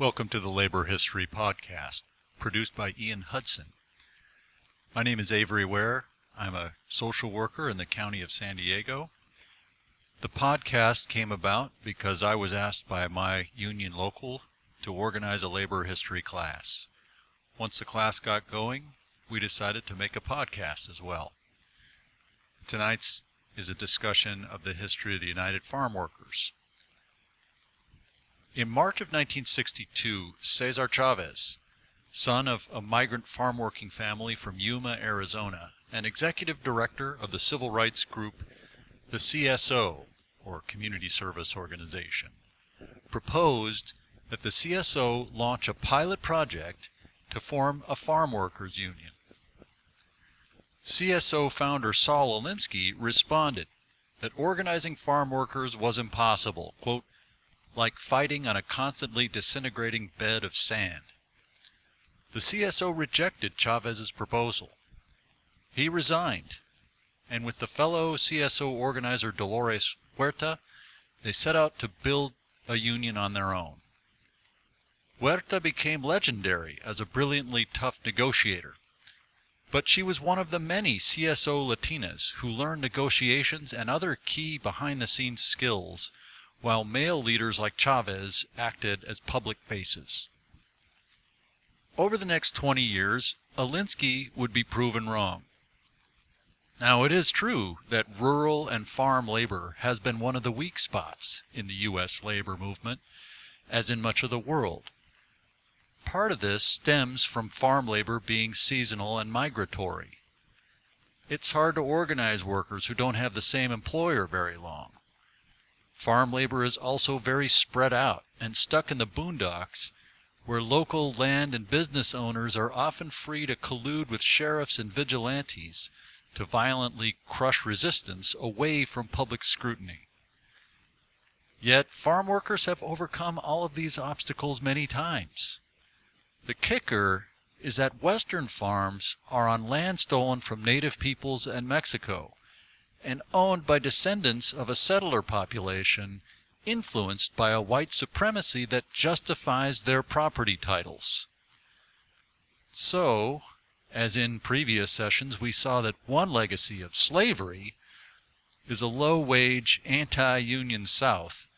Welcome to the Labor History Podcast, produced by Ian Hudson. My name is Avery Ware. I'm a social worker in the county of San Diego. The podcast came about because I was asked by my union local to organize a labor history class. Once the class got going, we decided to make a podcast as well. Tonight's is a discussion of the history of the United Farm Workers. In March of 1962, Cesar Chavez, son of a migrant farm working family from Yuma, Arizona, and executive director of the civil rights group the CSO, or Community Service Organization, proposed that the CSO launch a pilot project to form a farm workers union. CSO founder Saul Alinsky responded that organizing farm workers was impossible, quote, like fighting on a constantly disintegrating bed of sand. The CSO rejected Chavez's proposal. He resigned, and with the fellow CSO organizer Dolores Huerta, they set out to build a union on their own. Huerta became legendary as a brilliantly tough negotiator, but she was one of the many CSO Latinas who learned negotiations and other key behind the scenes skills while male leaders like Chavez acted as public faces. Over the next 20 years, Alinsky would be proven wrong. Now, it is true that rural and farm labor has been one of the weak spots in the U.S. labor movement, as in much of the world. Part of this stems from farm labor being seasonal and migratory. It's hard to organize workers who don't have the same employer very long. Farm labor is also very spread out and stuck in the boondocks, where local land and business owners are often free to collude with sheriffs and vigilantes to violently crush resistance away from public scrutiny. Yet farm workers have overcome all of these obstacles many times. The kicker is that Western farms are on land stolen from native peoples and Mexico and owned by descendants of a settler population influenced by a white supremacy that justifies their property titles. So, as in previous sessions, we saw that one legacy of slavery is a low wage, anti union South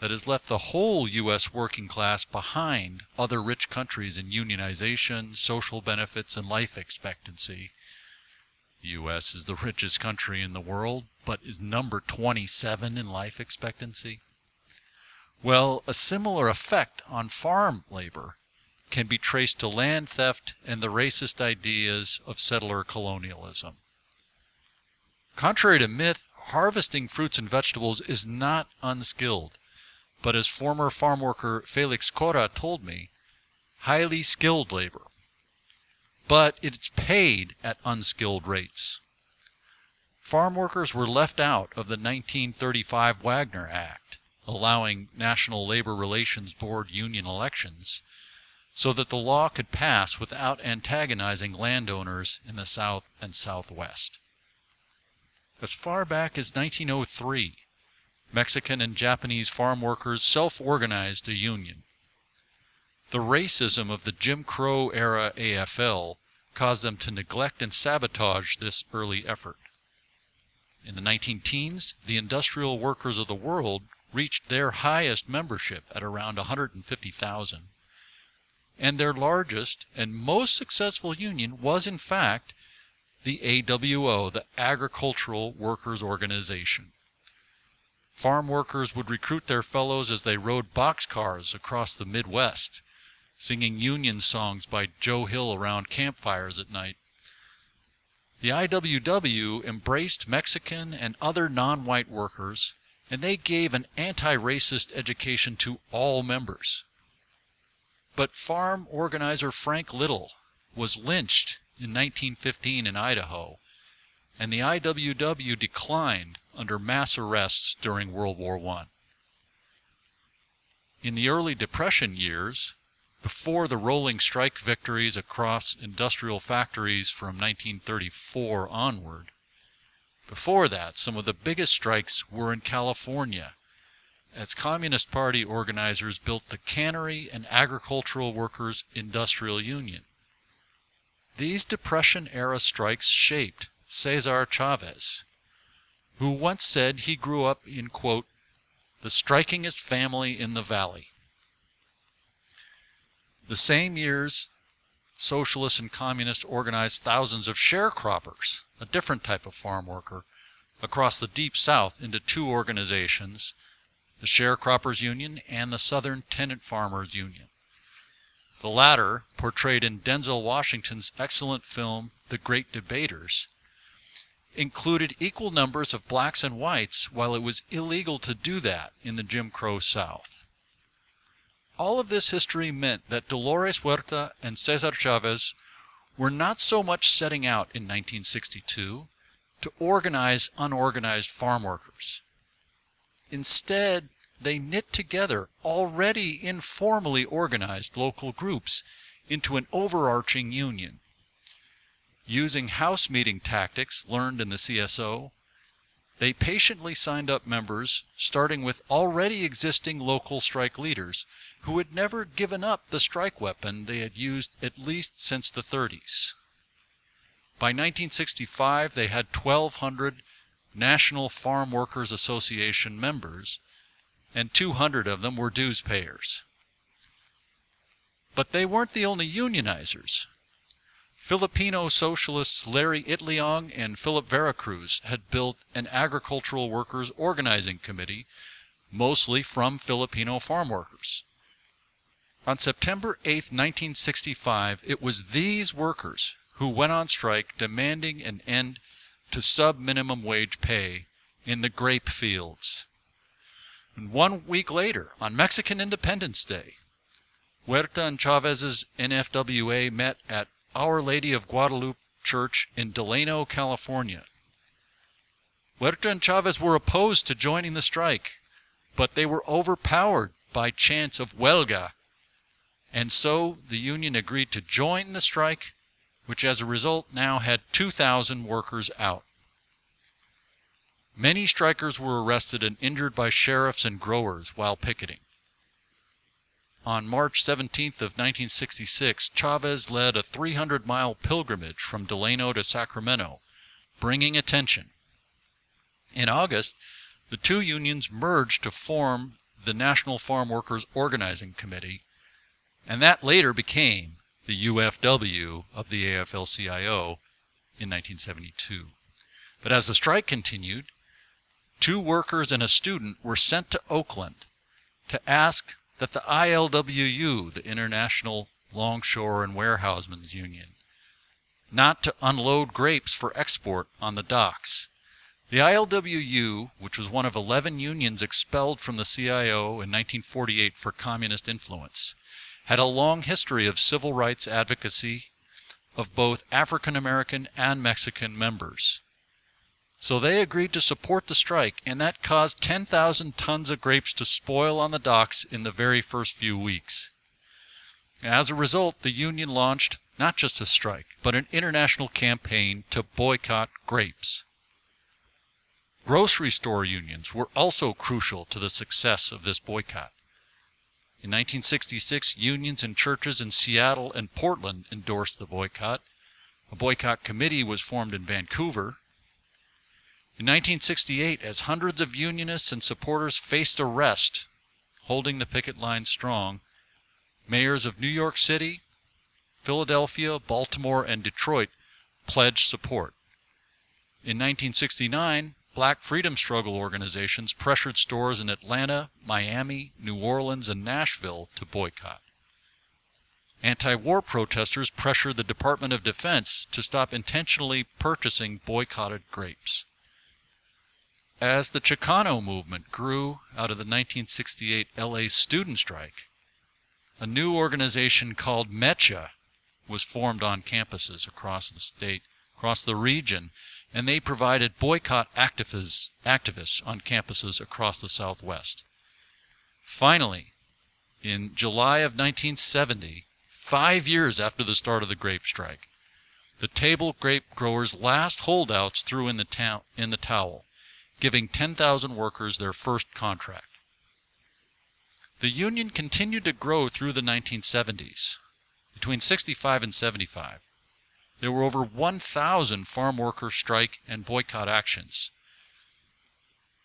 that has left the whole U.S. working class behind other rich countries in unionization, social benefits, and life expectancy. U.S. is the richest country in the world, but is number 27 in life expectancy. Well, a similar effect on farm labor can be traced to land theft and the racist ideas of settler colonialism. Contrary to myth, harvesting fruits and vegetables is not unskilled, but as former farm worker Felix Cora told me, highly skilled labor. But it's paid at unskilled rates. Farm workers were left out of the 1935 Wagner Act, allowing National Labor Relations Board union elections so that the law could pass without antagonizing landowners in the South and Southwest. As far back as 1903, Mexican and Japanese farm workers self organized a union. The racism of the Jim Crow era AFL caused them to neglect and sabotage this early effort. In the 19 teens, the industrial workers of the world reached their highest membership at around 150,000 and their largest and most successful union was, in fact, the AWO, the Agricultural Workers Organization. Farm workers would recruit their fellows as they rode boxcars across the Midwest, singing Union songs by Joe Hill around campfires at night. The IWW embraced Mexican and other non white workers, and they gave an anti racist education to all members. But farm organizer Frank Little was lynched in 1915 in Idaho, and the IWW declined under mass arrests during World War I. In the early Depression years, before the rolling strike victories across industrial factories from 1934 onward, before that, some of the biggest strikes were in California as Communist Party organizers built the Cannery and Agricultural Workers Industrial Union. These Depression era strikes shaped Cesar Chavez, who once said he grew up in, quote, the strikingest family in the valley. The same years, socialists and communists organized thousands of sharecroppers, a different type of farm worker, across the Deep South into two organizations, the Sharecroppers Union and the Southern Tenant Farmers Union. The latter, portrayed in Denzel Washington's excellent film The Great Debaters, included equal numbers of blacks and whites while it was illegal to do that in the Jim Crow South. All of this history meant that Dolores Huerta and Cesar Chavez were not so much setting out in 1962 to organize unorganized farm workers. Instead, they knit together already informally organized local groups into an overarching union. Using house meeting tactics learned in the CSO, they patiently signed up members, starting with already existing local strike leaders who had never given up the strike weapon they had used at least since the 30s. By 1965, they had 1,200 National Farm Workers Association members, and 200 of them were dues payers. But they weren't the only unionizers. Filipino socialists Larry Itliong and Philip Vera Cruz had built an agricultural workers organizing committee, mostly from Filipino farm workers. On September 8, 1965, it was these workers who went on strike demanding an end to sub minimum wage pay in the grape fields. And one week later, on Mexican Independence Day, Huerta and Chavez's NFWA met at Our Lady of Guadalupe Church in Delano, California. Huerta and Chavez were opposed to joining the strike, but they were overpowered by chants of huelga, and so the union agreed to join the strike which as a result now had 2,000 workers out. Many strikers were arrested and injured by sheriffs and growers while picketing. On March 17th of 1966, Chavez led a 300-mile pilgrimage from Delano to Sacramento, bringing attention. In August, the two unions merged to form the National Farm Workers Organizing Committee, and that later became the UFW of the AFL-CIO in 1972. But as the strike continued, two workers and a student were sent to Oakland to ask that the ILWU, the International Longshore and Warehousemen's Union, not to unload grapes for export on the docks. The ILWU, which was one of 11 unions expelled from the CIO in 1948 for communist influence, had a long history of civil rights advocacy of both African American and Mexican members. So they agreed to support the strike, and that caused 10,000 tons of grapes to spoil on the docks in the very first few weeks. As a result, the union launched not just a strike, but an international campaign to boycott grapes. Grocery store unions were also crucial to the success of this boycott. In 1966, unions and churches in Seattle and Portland endorsed the boycott. A boycott committee was formed in Vancouver. In 1968, as hundreds of unionists and supporters faced arrest, holding the picket line strong, mayors of New York City, Philadelphia, Baltimore, and Detroit pledged support. In 1969, Black freedom struggle organizations pressured stores in Atlanta, Miami, New Orleans, and Nashville to boycott. Anti war protesters pressured the Department of Defense to stop intentionally purchasing boycotted grapes. As the Chicano movement grew out of the 1968 LA student strike, a new organization called MECHA was formed on campuses across the state, across the region, and they provided boycott activists, activists on campuses across the Southwest. Finally, in July of 1970, five years after the start of the grape strike, the table grape growers' last holdouts threw in the, ta- in the towel, giving 10,000 workers their first contract. The union continued to grow through the 1970s. Between 65 and 75, there were over 1,000 farm worker strike and boycott actions.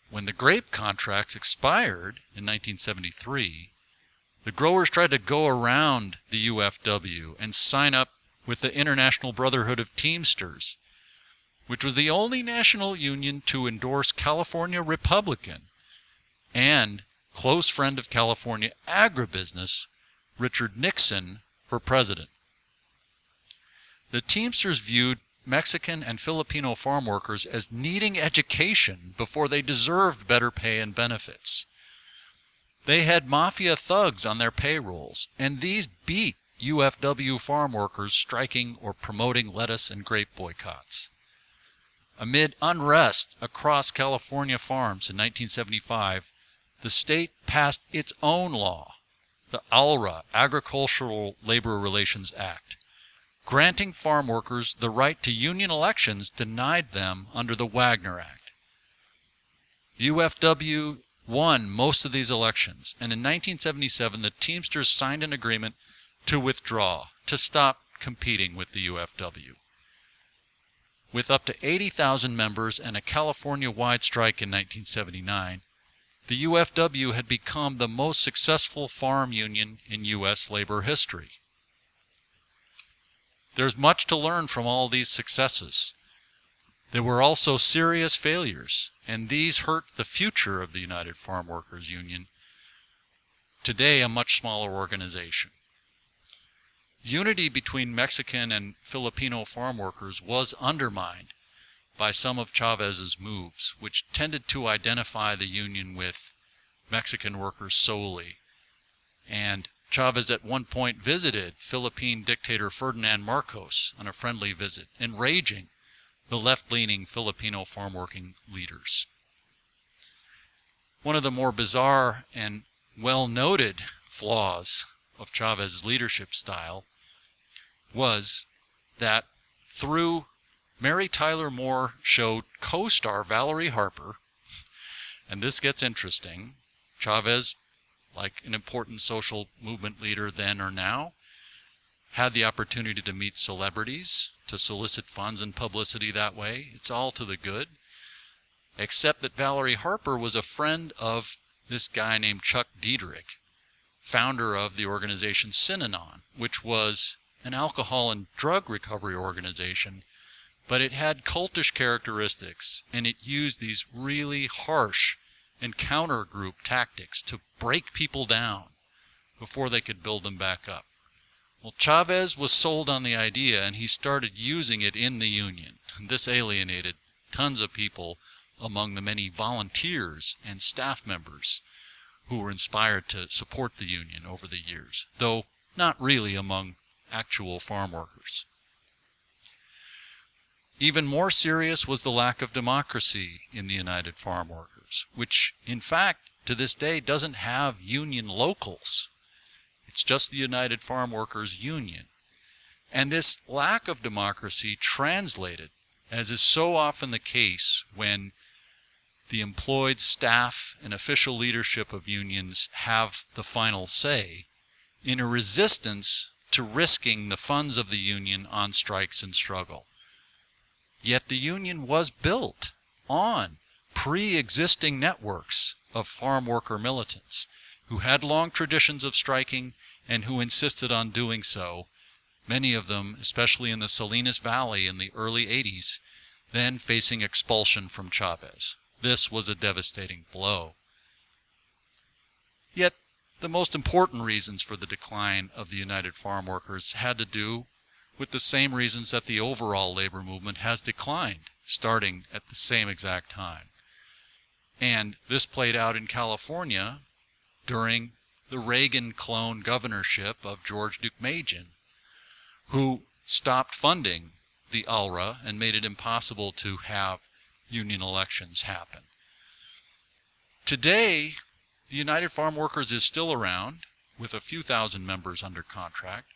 When the grape contracts expired in 1973, the growers tried to go around the UFW and sign up with the International Brotherhood of Teamsters, which was the only national union to endorse California Republican and close friend of California agribusiness, Richard Nixon, for president. The Teamsters viewed Mexican and Filipino farm workers as needing education before they deserved better pay and benefits. They had mafia thugs on their payrolls, and these beat UFW farm workers striking or promoting lettuce and grape boycotts. Amid unrest across California farms in 1975, the state passed its own law, the ALRA, Agricultural Labor Relations Act, granting farm workers the right to union elections denied them under the Wagner Act. The UFW won most of these elections, and in 1977 the Teamsters signed an agreement to withdraw, to stop competing with the UFW. With up to 80,000 members and a California wide strike in 1979, the UFW had become the most successful farm union in U.S. labor history. There's much to learn from all these successes. There were also serious failures, and these hurt the future of the United Farm Workers Union, today a much smaller organization. Unity between Mexican and Filipino farm workers was undermined by some of Chavez's moves, which tended to identify the union with Mexican workers solely. And Chavez at one point visited Philippine dictator Ferdinand Marcos on a friendly visit, enraging the left leaning Filipino farm working leaders. One of the more bizarre and well noted flaws of Chavez's leadership style was that through Mary Tyler Moore show co star Valerie Harper, and this gets interesting. Chavez like an important social movement leader then or now, had the opportunity to meet celebrities, to solicit funds and publicity that way. It's all to the good. Except that Valerie Harper was a friend of this guy named Chuck Dederich, founder of the organization Synanon, which was an alcohol and drug recovery organization, but it had cultish characteristics and it used these really harsh encounter group tactics to break people down before they could build them back up. Well, Chavez was sold on the idea and he started using it in the Union. This alienated tons of people among the many volunteers and staff members who were inspired to support the Union over the years, though not really among actual farm workers. Even more serious was the lack of democracy in the United Farm Workers, which in fact to this day doesn't have union locals. It's just the United Farm Workers Union. And this lack of democracy translated, as is so often the case when the employed staff and official leadership of unions have the final say, in a resistance to risking the funds of the union on strikes and struggle. Yet the Union was built on pre existing networks of farm worker militants who had long traditions of striking and who insisted on doing so, many of them, especially in the Salinas Valley in the early 80s, then facing expulsion from Chavez. This was a devastating blow. Yet the most important reasons for the decline of the United Farm Workers had to do with the same reasons that the overall labor movement has declined, starting at the same exact time. And this played out in California during the Reagan clone governorship of George Deukmejian, who stopped funding the ALRA and made it impossible to have union elections happen. Today, the United Farm Workers is still around with a few thousand members under contract,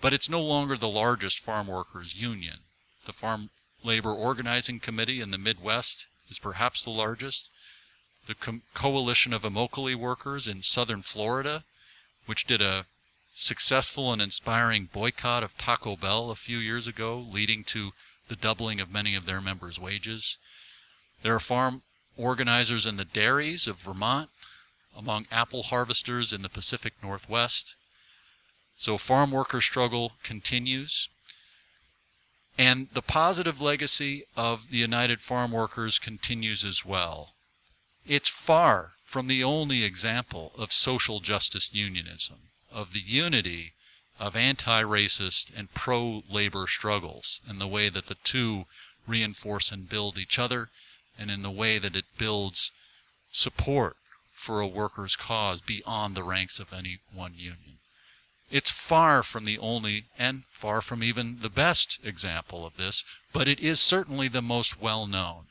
but it's no longer the largest farm workers union. The Farm Labor Organizing Committee in the Midwest is perhaps the largest, the coalition of Immokalee workers in southern Florida, which did a successful and inspiring boycott of Taco Bell a few years ago, leading to the doubling of many of their members' wages. There are farm organizers in the dairies of Vermont, among apple harvesters in the Pacific Northwest. So farm worker struggle continues. And the positive legacy of the United Farm Workers continues as well. It's far from the only example of social justice unionism, of the unity of anti racist and pro labor struggles, and the way that the two reinforce and build each other, and in the way that it builds support for a workers' cause beyond the ranks of any one union. It's far from the only and far from even the best example of this, but it is certainly the most well known.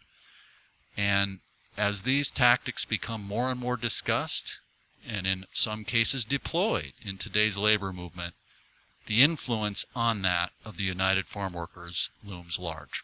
And as these tactics become more and more discussed, and in some cases deployed in today's labor movement, the influence on that of the United Farm Workers looms large.